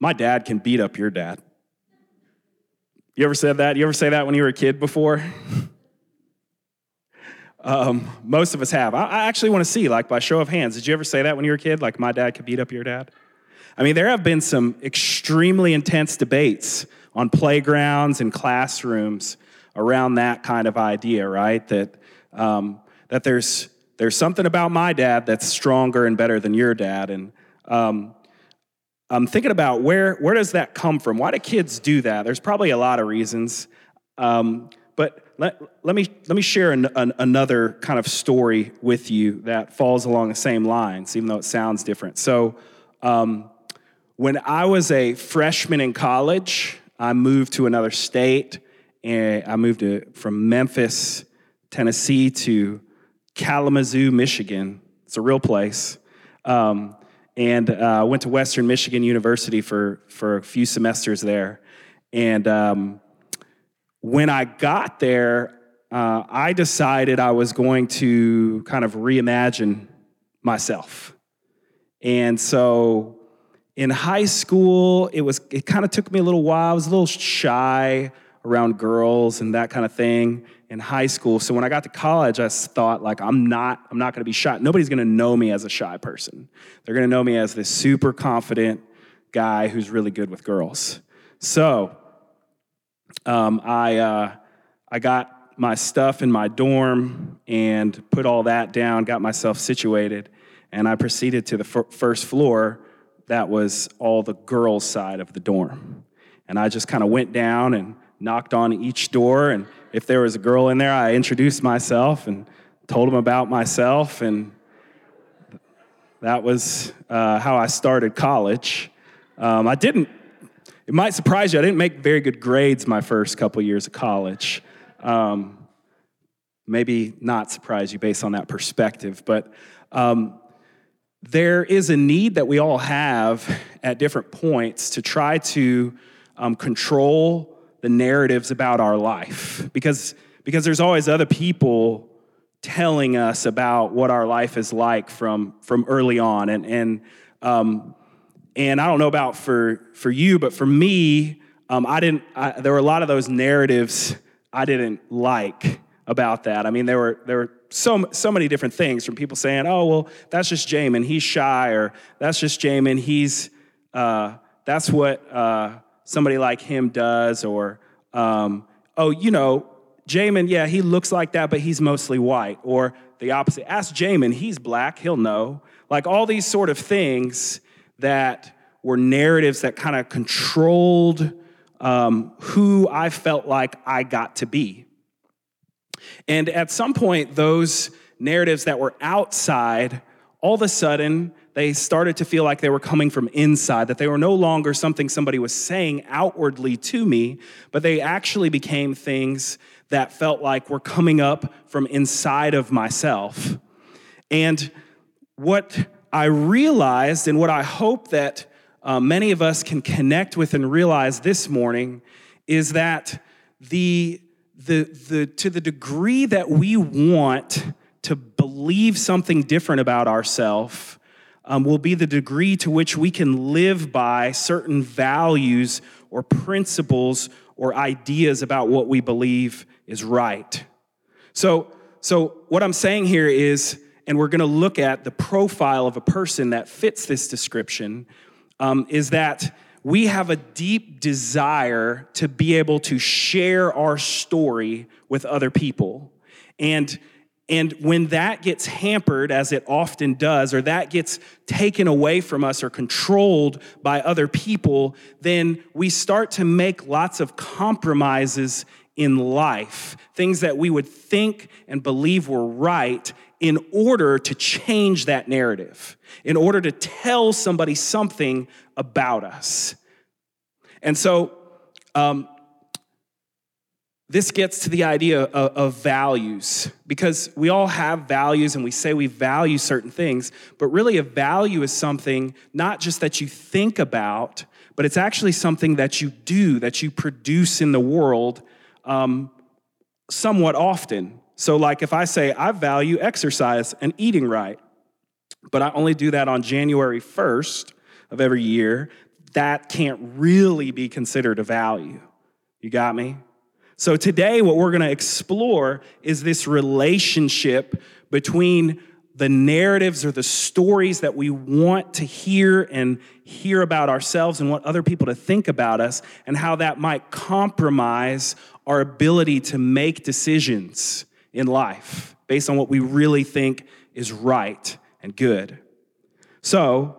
My dad can beat up your dad. You ever said that? You ever say that when you were a kid before? um, most of us have. I, I actually want to see, like, by show of hands, did you ever say that when you were a kid? Like, my dad could beat up your dad? I mean, there have been some extremely intense debates on playgrounds and classrooms around that kind of idea, right? That, um, that there's, there's something about my dad that's stronger and better than your dad. And um, I'm thinking about where, where does that come from? Why do kids do that? There's probably a lot of reasons. Um, but let, let, me, let me share an, an, another kind of story with you that falls along the same lines, even though it sounds different. So, um, when I was a freshman in college, I moved to another state. And I moved to, from Memphis, Tennessee to Kalamazoo, Michigan. It's a real place. Um, and uh, went to Western Michigan University for, for a few semesters there. And um, when I got there, uh, I decided I was going to kind of reimagine myself. And so in high school, it was it kind of took me a little while. I was a little shy around girls and that kind of thing in high school. So when I got to college, I thought like I'm not I'm not going to be shy. Nobody's going to know me as a shy person. They're going to know me as this super confident guy who's really good with girls. So um, I uh, I got my stuff in my dorm and put all that down, got myself situated, and I proceeded to the f- first floor. That was all the girls' side of the dorm. And I just kind of went down and knocked on each door and if there was a girl in there, I introduced myself and told them about myself, and that was uh, how I started college. Um, I didn't, it might surprise you, I didn't make very good grades my first couple years of college. Um, maybe not surprise you based on that perspective, but um, there is a need that we all have at different points to try to um, control the narratives about our life because, because there's always other people telling us about what our life is like from, from early on. And, and, um, and I don't know about for, for you, but for me, um, I didn't, I, there were a lot of those narratives I didn't like about that. I mean, there were, there were so, so many different things from people saying, oh, well, that's just Jamin, he's shy, or that's just Jamin, he's, uh, that's what, uh, somebody like him does, or, um, oh, you know, Jamin, yeah, he looks like that, but he's mostly white. Or the opposite. Ask Jamin, he's black, he'll know. Like all these sort of things that were narratives that kind of controlled um, who I felt like I got to be. And at some point, those narratives that were outside, all of a sudden, they started to feel like they were coming from inside, that they were no longer something somebody was saying outwardly to me, but they actually became things that felt like were coming up from inside of myself. And what I realized, and what I hope that uh, many of us can connect with and realize this morning, is that the, the, the, to the degree that we want to believe something different about ourselves, um, will be the degree to which we can live by certain values or principles or ideas about what we believe is right. So, so what I'm saying here is, and we're going to look at the profile of a person that fits this description, um, is that we have a deep desire to be able to share our story with other people. And and when that gets hampered, as it often does, or that gets taken away from us or controlled by other people, then we start to make lots of compromises in life, things that we would think and believe were right in order to change that narrative, in order to tell somebody something about us. And so, um, this gets to the idea of, of, values because we all have values and we say we value certain things, but really a value is something not just that you think about, but it's actually something that you do, that you produce in the world um, somewhat often. So, like if I say I value exercise and eating right, but I only do that on January 1st of every year, that can't really be considered a value. You got me? So today, what we're going to explore is this relationship between the narratives or the stories that we want to hear and hear about ourselves and want other people to think about us, and how that might compromise our ability to make decisions in life based on what we really think is right and good. So,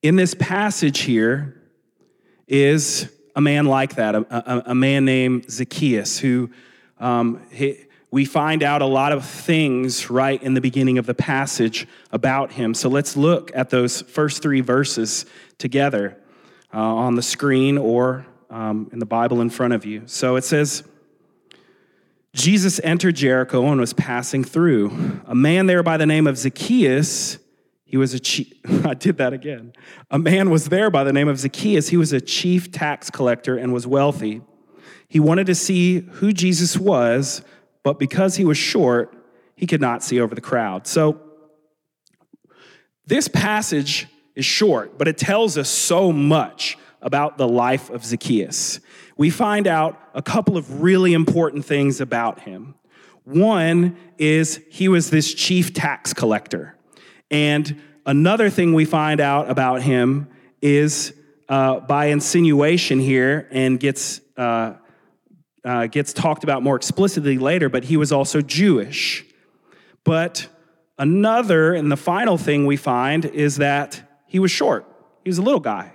in this passage here is a man like that, a, a, a man named Zacchaeus, who um, he, we find out a lot of things right in the beginning of the passage about him. So let's look at those first three verses together uh, on the screen or um, in the Bible in front of you. So it says, Jesus entered Jericho and was passing through. A man there by the name of Zacchaeus, he was a chief, I did that again. A man was there by the name of Zacchaeus. He was a chief tax collector and was wealthy. He wanted to see who Jesus was but because he was short, he could not see over the crowd. So, this passage is short, but it tells us so much about the life of Zacchaeus. We find out a couple of really important things about him. One is he was this chief tax collector. And another thing we find out about him is uh, by insinuation here and gets uh, uh, gets talked about more explicitly later, but he was also Jewish. But another and the final thing we find is that he was short, he was a little guy.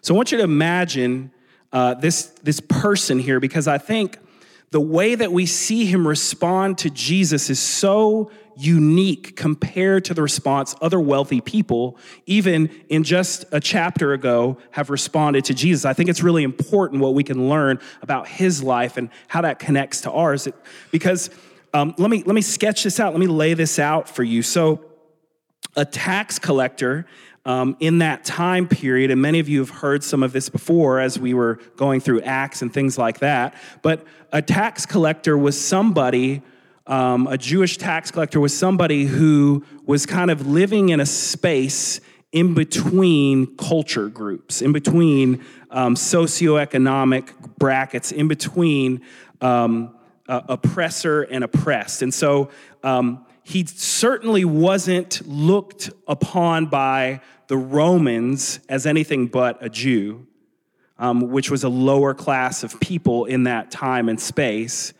So I want you to imagine uh, this, this person here because I think the way that we see him respond to Jesus is so unique compared to the response other wealthy people, even in just a chapter ago, have responded to Jesus. I think it's really important what we can learn about his life and how that connects to ours. Because um, let, me, let me sketch this out, let me lay this out for you. So, a tax collector um, in that time period, and many of you have heard some of this before as we were going through Acts and things like that, but a tax collector was somebody um, a Jewish tax collector was somebody who was kind of living in a space in between culture groups, in between um, socioeconomic brackets, in between um, uh, oppressor and oppressed. And so um, he certainly wasn't looked upon by the Romans as anything but a Jew, um, which was a lower class of people in that time and space.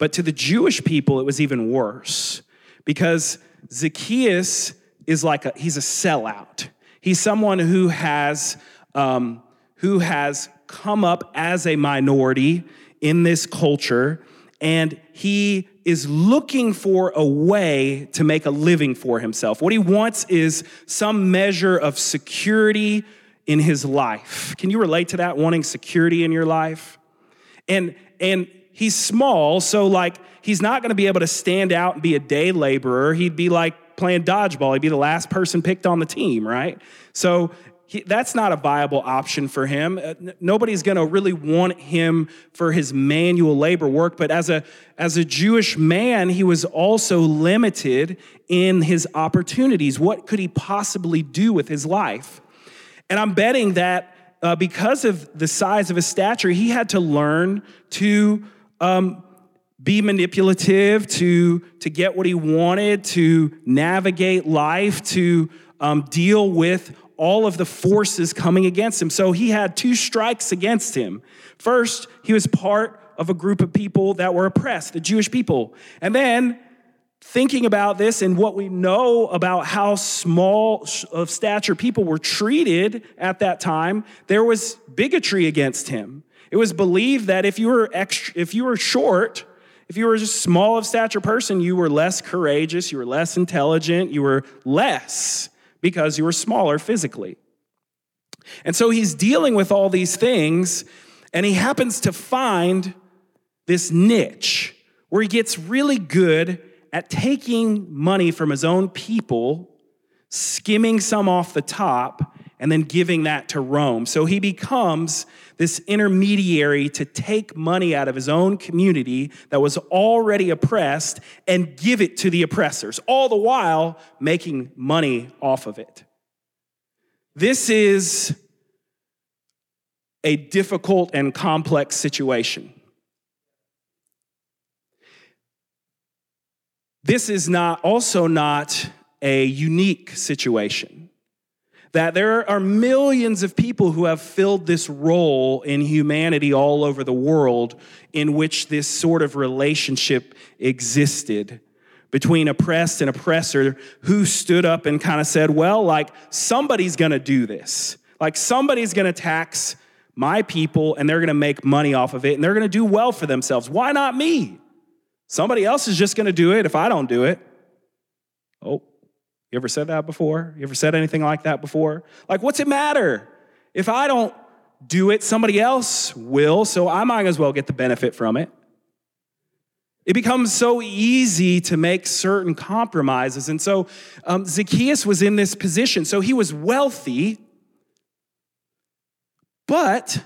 But to the Jewish people, it was even worse because Zacchaeus is like a, he's a sellout. He's someone who has, um, who has come up as a minority in this culture, and he is looking for a way to make a living for himself. What he wants is some measure of security in his life. Can you relate to that, wanting security in your life? And, and he's small, so like he's not going to be able to stand out and be a day laborer. He'd be like playing dodgeball. He'd be the last person picked on the team, right? So he, that's not a viable option for him. Uh, nobody's going to really want him for his manual labor work. But as a as a Jewish man, he was also limited in his opportunities. What could he possibly do with his life? And I'm betting that uh, because of the size of his stature, he had to learn to um, be manipulative, to, to get what he wanted, to navigate life, to um, deal with all of the forces coming against him. So he had two strikes against him. First, he was part of a group of people that were oppressed, the Jewish people. And then, thinking about this and what we know about how small of stature people were treated at that time, there was bigotry against him. It was believed that if you were extra, if you were short, if you were just small of stature person, you were less courageous, you were less intelligent, you were less because you were smaller physically. And so he's dealing with all these things, and he happens to find this niche where he gets really good at taking money from his own people, skimming some off the top, and then giving that to Rome. So he becomes this intermediary to take money out of his own community that was already oppressed and give it to the oppressors, all the while making money off of it. This is a difficult and complex situation. This is not also not a unique situation. That there are millions of people who have filled this role in humanity all over the world in which this sort of relationship existed between oppressed and oppressor who stood up and kind of said, well, like somebody's gonna do this. Like somebody's gonna tax my people and they're gonna make money off of it and they're gonna do well for themselves. Why not me? Somebody else is just gonna do it if I don't do it. Oh, you ever said that before? You ever said anything like that before? Like, what's it matter? If I don't do it, somebody else will, so I might as well get the benefit from it. It becomes so easy to make certain compromises. And so um, Zacchaeus was in this position. So he was wealthy, but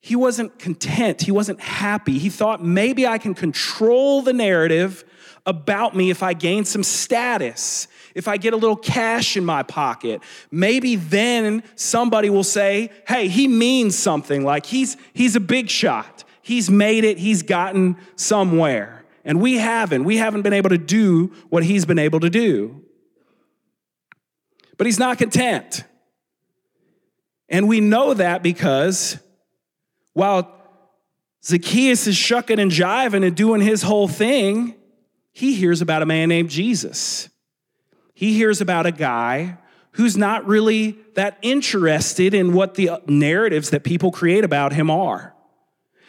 he wasn't content. He wasn't happy. He thought maybe I can control the narrative about me if I gain some status, if I get a little cash in my pocket. Maybe then somebody will say, hey, he means something, like he's, he's a big shot. He's made it, he's gotten somewhere. And we haven't. We haven't been able to do what he's been able to do. But he's not content. And we know that because while Zacchaeus is shucking and jiving and doing his whole thing, he hears about a man named Jesus. He hears about a guy who's not really that interested in what the narratives that people create about him are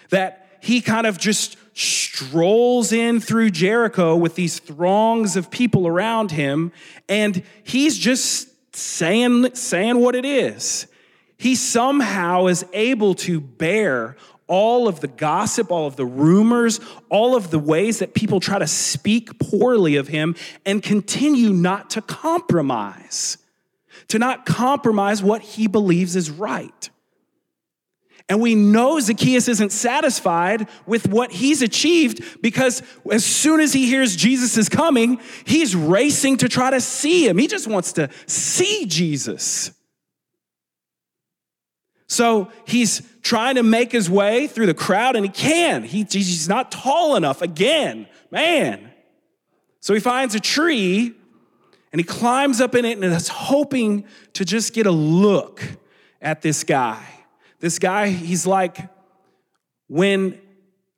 that he kind of just strolls in through Jericho with these throngs of people around him, and he's just saying, saying what it is. He somehow is able to bear all of the gossip, all of the rumors, all of the ways that people try to speak poorly of him and continue not to compromise, to not compromise what he believes is right. And we know Zacchaeus isn't satisfied with what he's achieved because as soon as he hears Jesus is coming, he's racing to try to see him. He just wants to see Jesus. So he's trying to make his way through the crowd and he can. He, he's not tall enough again, man. So he finds a tree and he climbs up in it and is hoping to just get a look at this guy. This guy, he's like when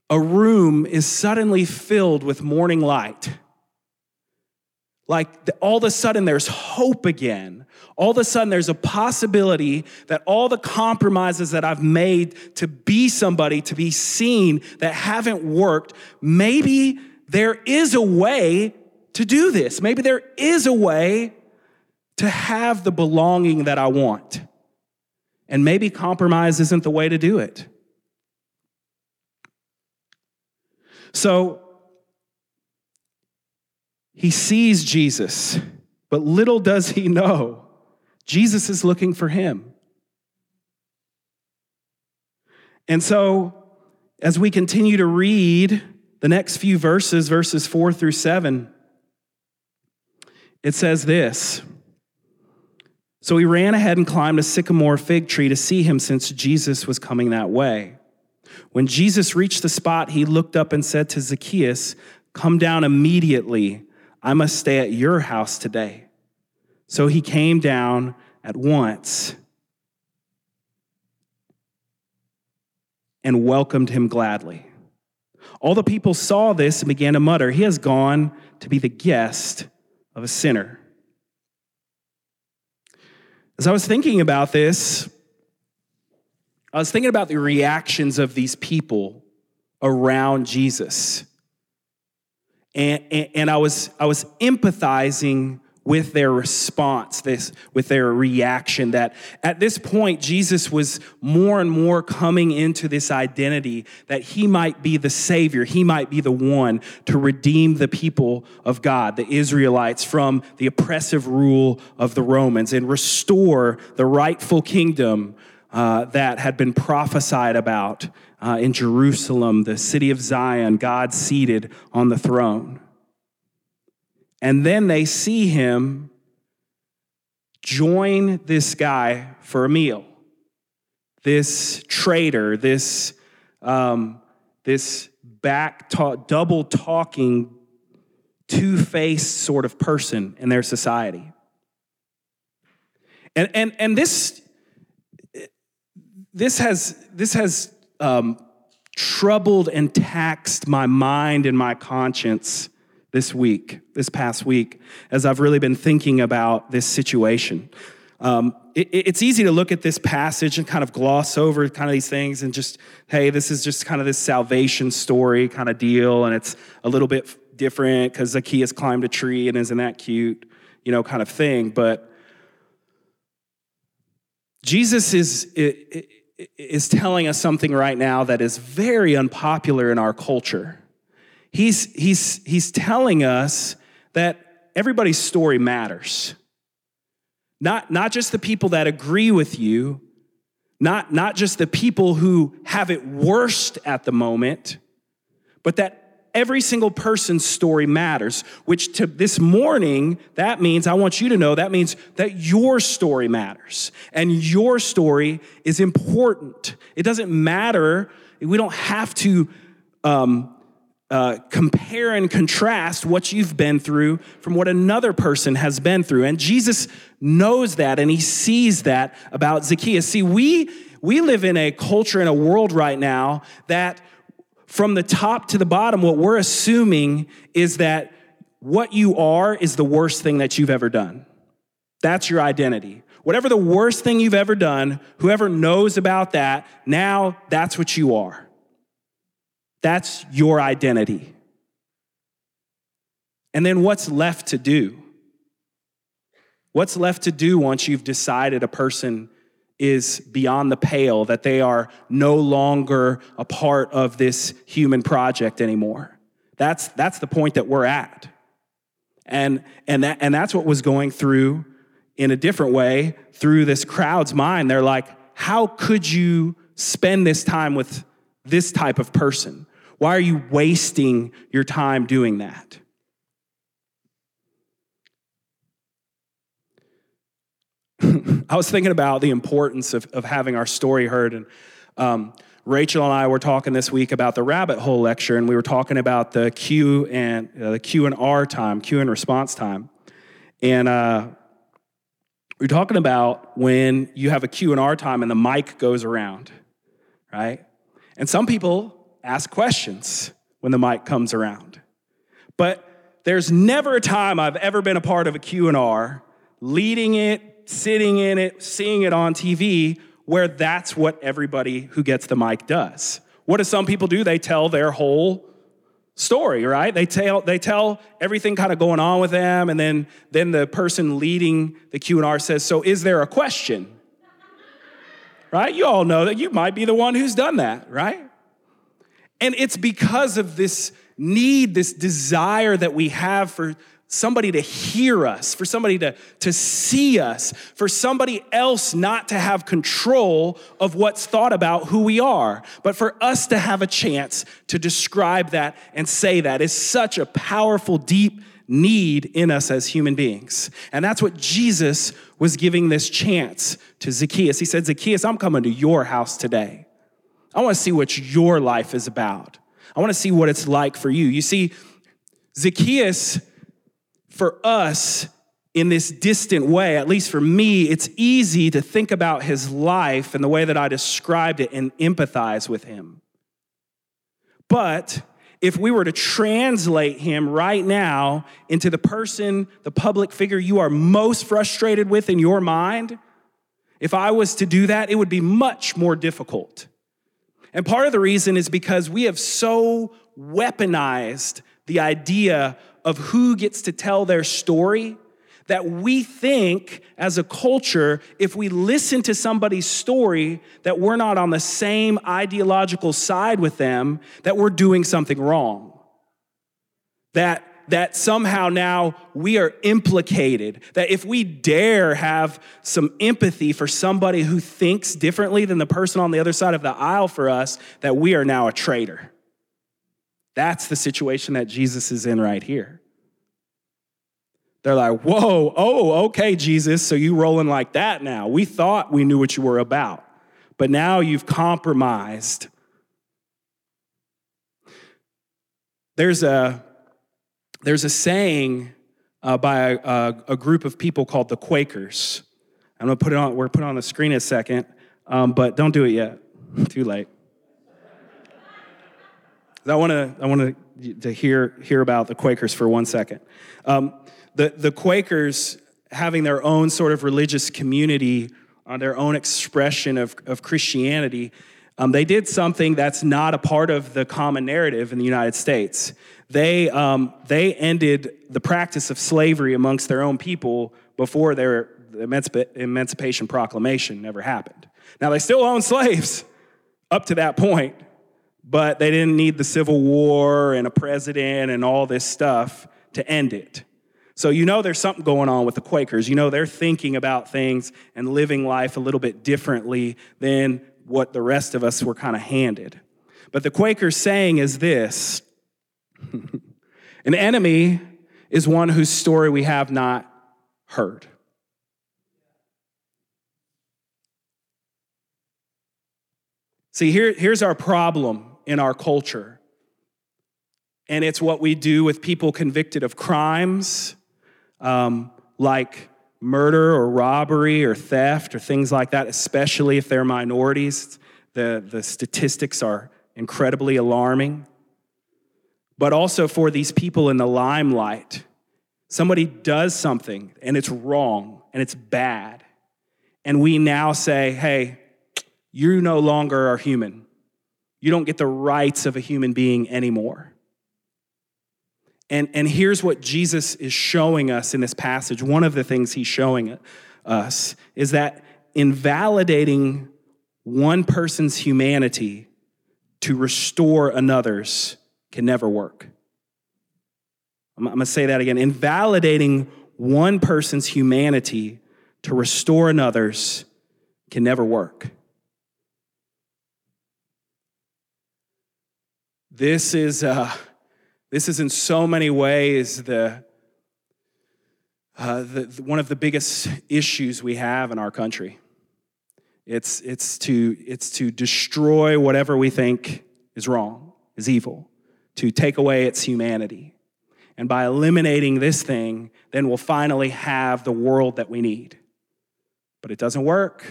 a room is suddenly filled with morning light. Like all of a sudden there's hope again. All of a sudden there's a possibility that all the compromises that I've made to be somebody, to be seen, that haven't worked, maybe there is a way to do this. Maybe there is a way to have the belonging that I want. And maybe compromise isn't the way to do it. So he sees Jesus, but little does he know, Jesus is looking for him. And so, as we continue to read the next few verses, verses four through seven, it says this so he ran ahead and climbed a sycamore fig tree to see him since Jesus was coming that way. When Jesus reached the spot, he looked up and said to Zacchaeus, Come down immediately. I must stay at your house today. So he came down at once and welcomed him gladly. All the people saw this and began to mutter, He has gone to be the guest of a sinner. As I was thinking about this, I was thinking about the reactions of these people around Jesus. And, and, and, I, was, I was empathizing with their response, this, with their reaction. That at this point, Jesus was more and more coming into this identity that he might be the Savior, he might be the one to redeem the people of God, the Israelites, from the oppressive rule of the Romans and restore the rightful kingdom uh, that had been prophesied about uh, in Jerusalem, the city of Zion, God seated on the throne. And then they see him join this guy for a meal. This traitor, this, um, this back talk, double talking, two faced sort of person in their society. And, and, and this, this has, this has um, troubled and taxed my mind and my conscience this week, this past week, as I've really been thinking about this situation. Um, it, it's easy to look at this passage and kind of gloss over kind of these things and just, hey, this is just kind of this salvation story kind of deal, and it's a little bit different because Zacchaeus climbed a tree and isn't that cute, you know, kind of thing. But Jesus is, is telling us something right now that is very unpopular in our culture. He's, he's, he's telling us that everybody's story matters. Not, not just the people that agree with you, not, not just the people who have it worst at the moment, but that every single person's story matters, which to this morning, that means, I want you to know, that means that your story matters. And your story is important. It doesn't matter, we don't have to um, uh, compare and contrast what you've been through from what another person has been through. And Jesus knows that and he sees that about Zacchaeus. See, we, we live in a culture, in a world right now that from the top to the bottom, what we're assuming is that what you are is the worst thing that you've ever done. That's your identity. Whatever the worst thing you've ever done, whoever knows about that, now that's what you are. That's your identity. And then what's left to do? What's left to do once you've decided a person is beyond the pale, that they are no longer a part of this human project anymore? That's, that's the point that we're at. And, and, that, and that's what was going through in a different way through this crowd's mind. They're like, how could you spend this time with this type of person? Why are you wasting your time doing that? I was thinking about the importance of, of having our story heard. And um, Rachel and I were talking this week about the rabbit hole lecture, and we were talking about the Q and uh, the Q and R time, Q and response time. And uh, we're talking about when you have a Q and R time and the mic goes around, right? And some people ask questions when the mic comes around. But there's never a time I've ever been a part of a Q&R, leading it, sitting in it, seeing it on TV, where that's what everybody who gets the mic does. What do some people do? They tell their whole story, right? They tell they tell everything kind of going on with them, and then then the person leading the Q&R says, "So is there a question?" right? You all know that you might be the one who's done that, right? And it's because of this need, this desire that we have for somebody to hear us, for somebody to, to see us, for somebody else not to have control of what's thought about who we are, but for us to have a chance to describe that and say that is such a powerful, deep need in us as human beings. And that's what Jesus was giving this chance to Zacchaeus. He said, Zacchaeus, I'm coming to your house today. I want to see what your life is about. I want to see what it's like for you. You see, Zacchaeus, for us, in this distant way, at least for me, it's easy to think about his life and the way that I described it and empathize with him. But if we were to translate him right now into the person, the public figure you are most frustrated with in your mind, if I was to do that, it would be much more difficult. And part of the reason is because we have so weaponized the idea of who gets to tell their story that we think as a culture, if we listen to somebody's story, that we're not on the same ideological side with them, that we're doing something wrong. That that somehow now we are implicated. That if we dare have some empathy for somebody who thinks differently than the person on the other side of the aisle for us, that we are now a traitor. That's the situation that Jesus is in right here. They're like, whoa, oh, okay, Jesus, so you rolling like that now. We thought we knew what you were about, but now you've compromised. There's a, there's a saying uh, by a, a, group of people called the Quakers. I'm gonna put it on, we're put on the screen in a second, um, but don't do it yet. Too late. I want to I want to hear hear about the Quakers for one second. Um, the the Quakers having their own sort of religious community on their own expression of, of Christianity, um, they did something that's not a part of the common narrative in the United States. They, um, they ended the practice of slavery amongst their own people before their Emancipation Proclamation never happened. Now, they still owned slaves up to that point, but they didn't need the Civil War and a president and all this stuff to end it. So, you know, there's something going on with the Quakers. You know, they're thinking about things and living life a little bit differently than what the rest of us were kind of handed. But the Quaker saying is this An enemy is one whose story we have not heard. See, here, here's our problem in our culture. And it's what we do with people convicted of crimes um, like murder or robbery or theft or things like that, especially if they're minorities. The, the statistics are incredibly alarming. But also for these people in the limelight, somebody does something and it's wrong and it's bad. And we now say, hey, you no longer are human. You don't get the rights of a human being anymore. And, and here's what Jesus is showing us in this passage. One of the things he's showing us is that invalidating one person's humanity to restore another's can never work. I'm, I'm going to say that again. Invalidating one person's humanity to restore another's can never work. This is, uh, this is in so many ways the, uh, the, the, one of the biggest issues we have in our country. It's, it's, to, it's to destroy whatever we think is wrong, is evil, to take away its humanity. And by eliminating this thing, then we'll finally have the world that we need. But it doesn't work.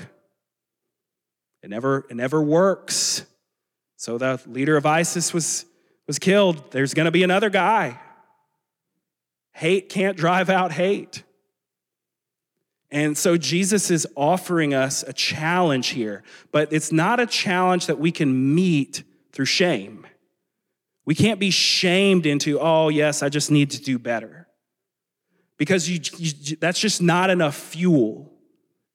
It never, it never works. So the leader of ISIS was, was killed. There's going to be another guy. Hate can't drive out hate. And so Jesus is offering us a challenge here, but it's not a challenge that we can meet through shame. We can't be shamed into, oh, yes, I just need to do better. Because you, you, that's just not enough fuel.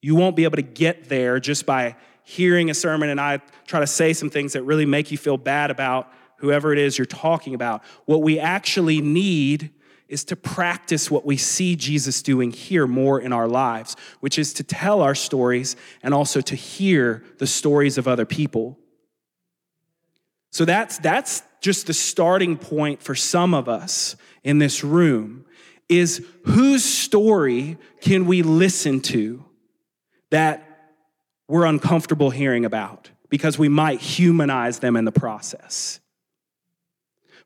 You won't be able to get there just by hearing a sermon and I try to say some things that really make you feel bad about whoever it is you're talking about. What we actually need is to practice what we see Jesus doing here more in our lives, which is to tell our stories and also to hear the stories of other people. So that's, that's just the starting point for some of us in this room is whose story can we listen to that we're uncomfortable hearing about because we might humanize them in the process.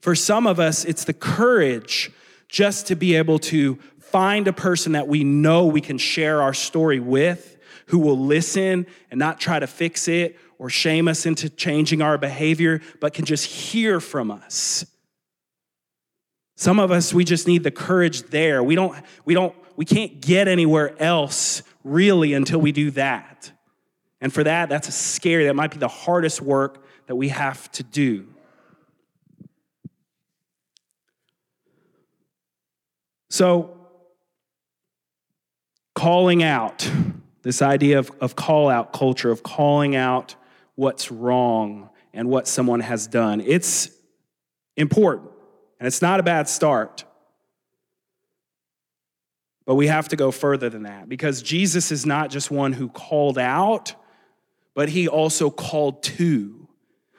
For some of us, it's the courage just to be able to find a person that we know we can share our story with, who will listen and not try to fix it or shame us into changing our behavior, but can just hear from us. Some of us, we just need the courage there. We don't, we don't, we can't get anywhere else really until we do that. And for that, that's a scary, that might be the hardest work that we have to do. So, calling out, this idea of, of call out culture, of calling out what's wrong and what someone has done, it's important. And it's not a bad start. But we have to go further than that because Jesus is not just one who called out, but he also called to.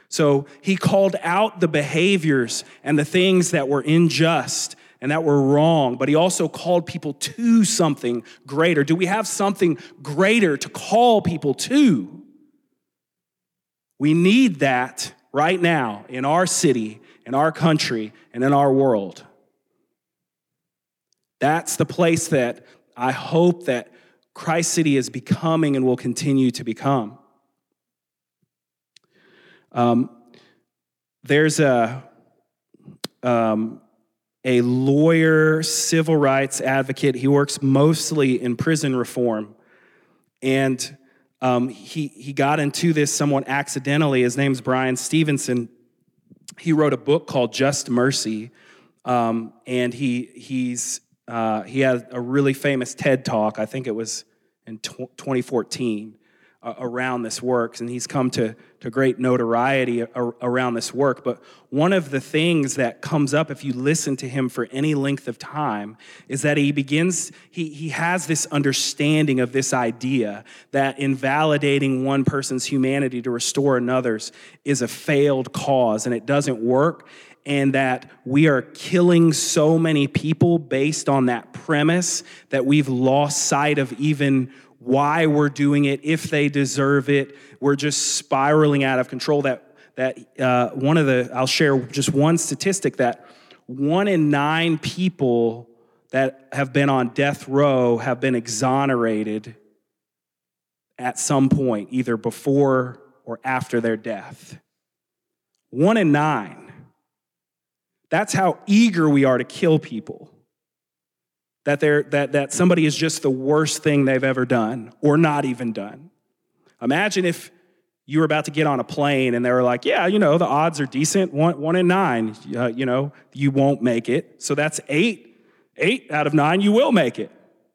So he called out the behaviors and the things that were unjust and that were wrong, but he also called people to something greater. Do we have something greater to call people to? We need that right now in our city, in our country, and in our world. That's the place that I hope that Christ City is becoming and will continue to become. Um, there's a um, a lawyer, civil rights advocate. He works mostly in prison reform, and um, he he got into this somewhat accidentally. His name's Bryan Stevenson. He wrote a book called Just Mercy, um, and he he's uh, he had a really famous TED talk. I think it was in 2014 uh, around this work, and he's come to, to great notoriety around this work. But one of the things that comes up if you listen to him for any length of time is that he begins, he, he has this understanding of this idea that invalidating one person's humanity to restore another's is a failed cause and it doesn't work and that we are killing so many people based on that premise that we've lost sight of even why we're doing it, if they deserve it. We're just spiraling out of control. That that uh, one of the I'll share just one statistic that one in nine people that have been on death row have been exonerated at some point, either before or after their death. One in nine. That's how eager we are to kill people. That, they're, that, that somebody is just the worst thing they've ever done or not even done. Imagine if you were about to get on a plane and they were like, yeah, you know, the odds are decent, one, one in nine, uh, you know, you won't make it. So that's eight. Eight out of nine, you will make it.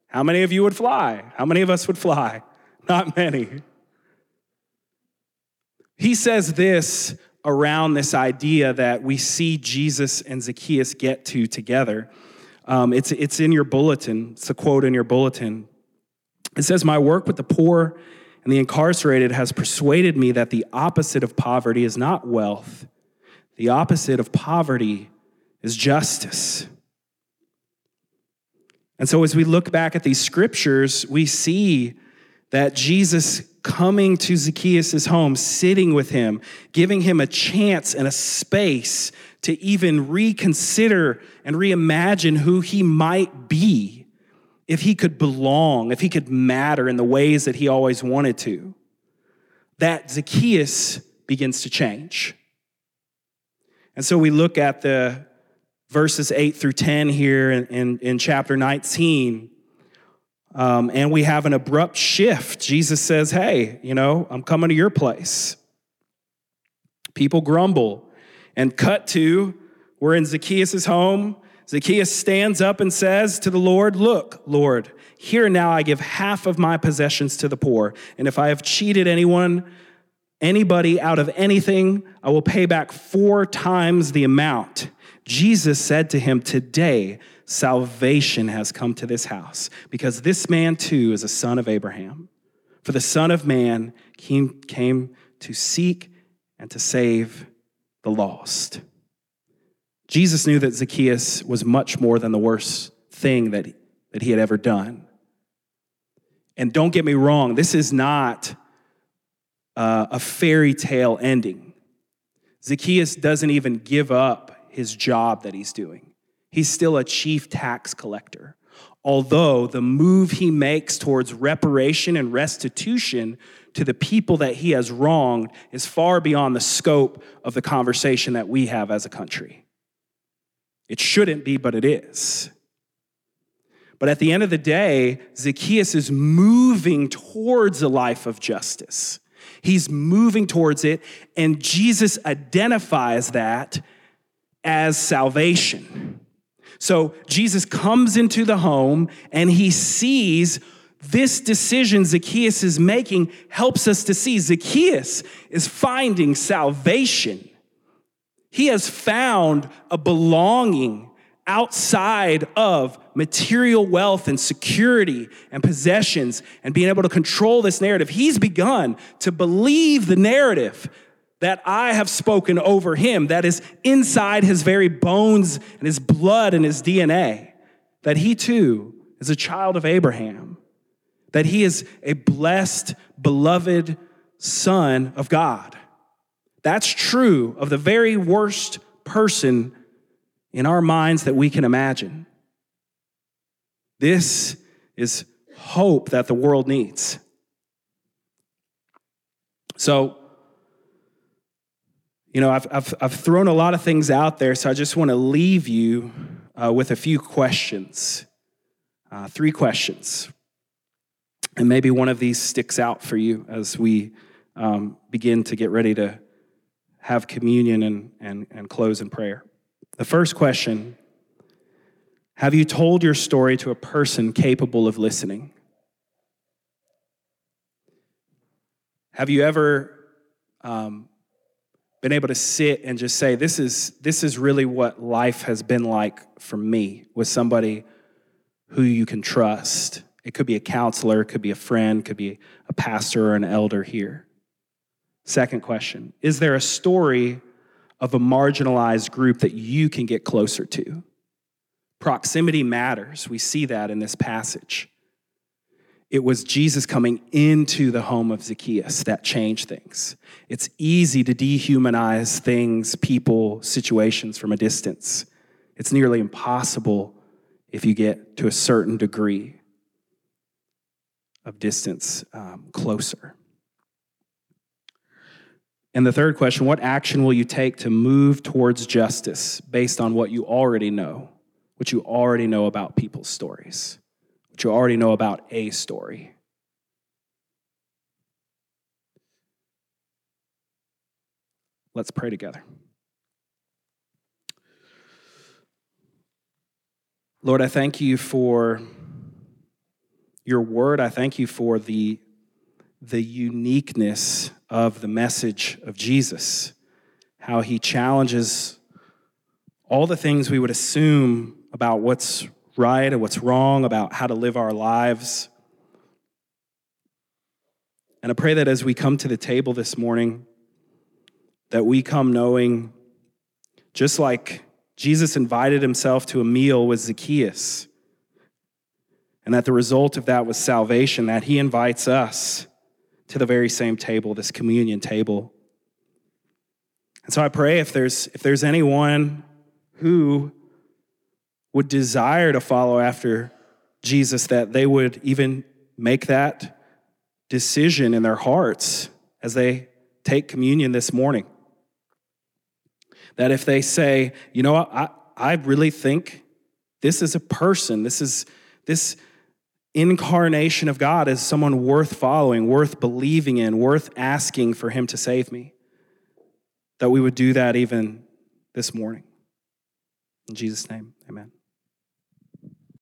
How many of you would fly? How many of us would fly? Not many. He says this around this idea that we see Jesus and Zacchaeus get to together. Um, it's, it's in your bulletin, it's a quote in your bulletin. It says, My work with the poor and the incarcerated has persuaded me that the opposite of poverty is not wealth, the opposite of poverty is justice. And so, as we look back at these scriptures, we see that Jesus coming to Zacchaeus' home, sitting with him, giving him a chance and a space to even reconsider and reimagine who he might be if he could belong, if he could matter in the ways that he always wanted to. That Zacchaeus begins to change. And so we look at the verses 8 through 10 here in, in, in chapter 19 um, and we have an abrupt shift. Jesus says, Hey, you know, I'm coming to your place. People grumble. And cut to, we're in Zacchaeus' home. Zacchaeus stands up and says to the Lord, Look, Lord, here now I give half of my possessions to the poor. And if I have cheated anyone, anybody out of anything, I will pay back four times the amount. Jesus said to him, Today, salvation has come to this house, because this man too is a son of Abraham. For the Son of Man came, to seek and to save the lost. Jesus knew that Zacchaeus was much more than the worst thing that, that he had ever done. And don't get me wrong, this is not uh, a fairy tale ending. Zacchaeus doesn't even give up his job that he's doing. He's still a chief tax collector. Although the move he makes towards reparation and restitution to the people that he has wronged is far beyond the scope of the conversation that we have as a country. It shouldn't be, but it is. But at the end of the day, Zacchaeus is moving towards a life of justice. He's moving towards it, and Jesus identifies that as salvation. So Jesus comes into the home and he sees this decision Zacchaeus is making helps us to see Zacchaeus is finding salvation. He has found a belonging outside of material wealth and security and possessions and being able to control this narrative. He's begun to believe the narrative that I have spoken over him, that is inside his very bones and his blood and his DNA, that he too is a child of Abraham, that he is a blessed, beloved son of God. That's true of the very worst person in our minds that we can imagine. This is hope that the world needs. So, you know, I've, I've, I've thrown a lot of things out there, so I just want to leave you uh, with a few questions. Uh, three questions. And maybe one of these sticks out for you as we um, begin to get ready to have communion and, and, and close in prayer. The first question Have you told your story to a person capable of listening? Have you ever um, been able to sit and just say, this is, this is really what life has been like for me with somebody who you can trust? It could be a counselor, it could be a friend, could be a pastor or an elder here. Second question Is there a story of a marginalized group that you can get closer to? Proximity matters. We see that in this passage. It was Jesus coming into the home of Zacchaeus that changed things. It's easy to dehumanize things, people, situations from a distance. It's nearly impossible if you get to a certain degree of distance um, closer. And the third question what action will you take to move towards justice based on what you already know, what you already know about people's stories, what you already know about a story? Let's pray together. Lord, I thank you for your word. I thank you for the, the uniqueness of the message of Jesus, how he challenges all the things we would assume about what's right and what's wrong, about how to live our lives. And I pray that as we come to the table this morning, that we come knowing, just like Jesus invited himself to a meal with Zacchaeus, and that the result of that was salvation, that he invites us to the very same table, this communion table. And so I pray if there's, if there's anyone who would desire to follow after Jesus, that they would even make that decision in their hearts as they take communion this morning. That if they say, you know, I, I really think this is a person, this is this incarnation of God as someone worth following, worth believing in, worth asking for Him to save me. That we would do that even this morning. In Jesus' name, amen.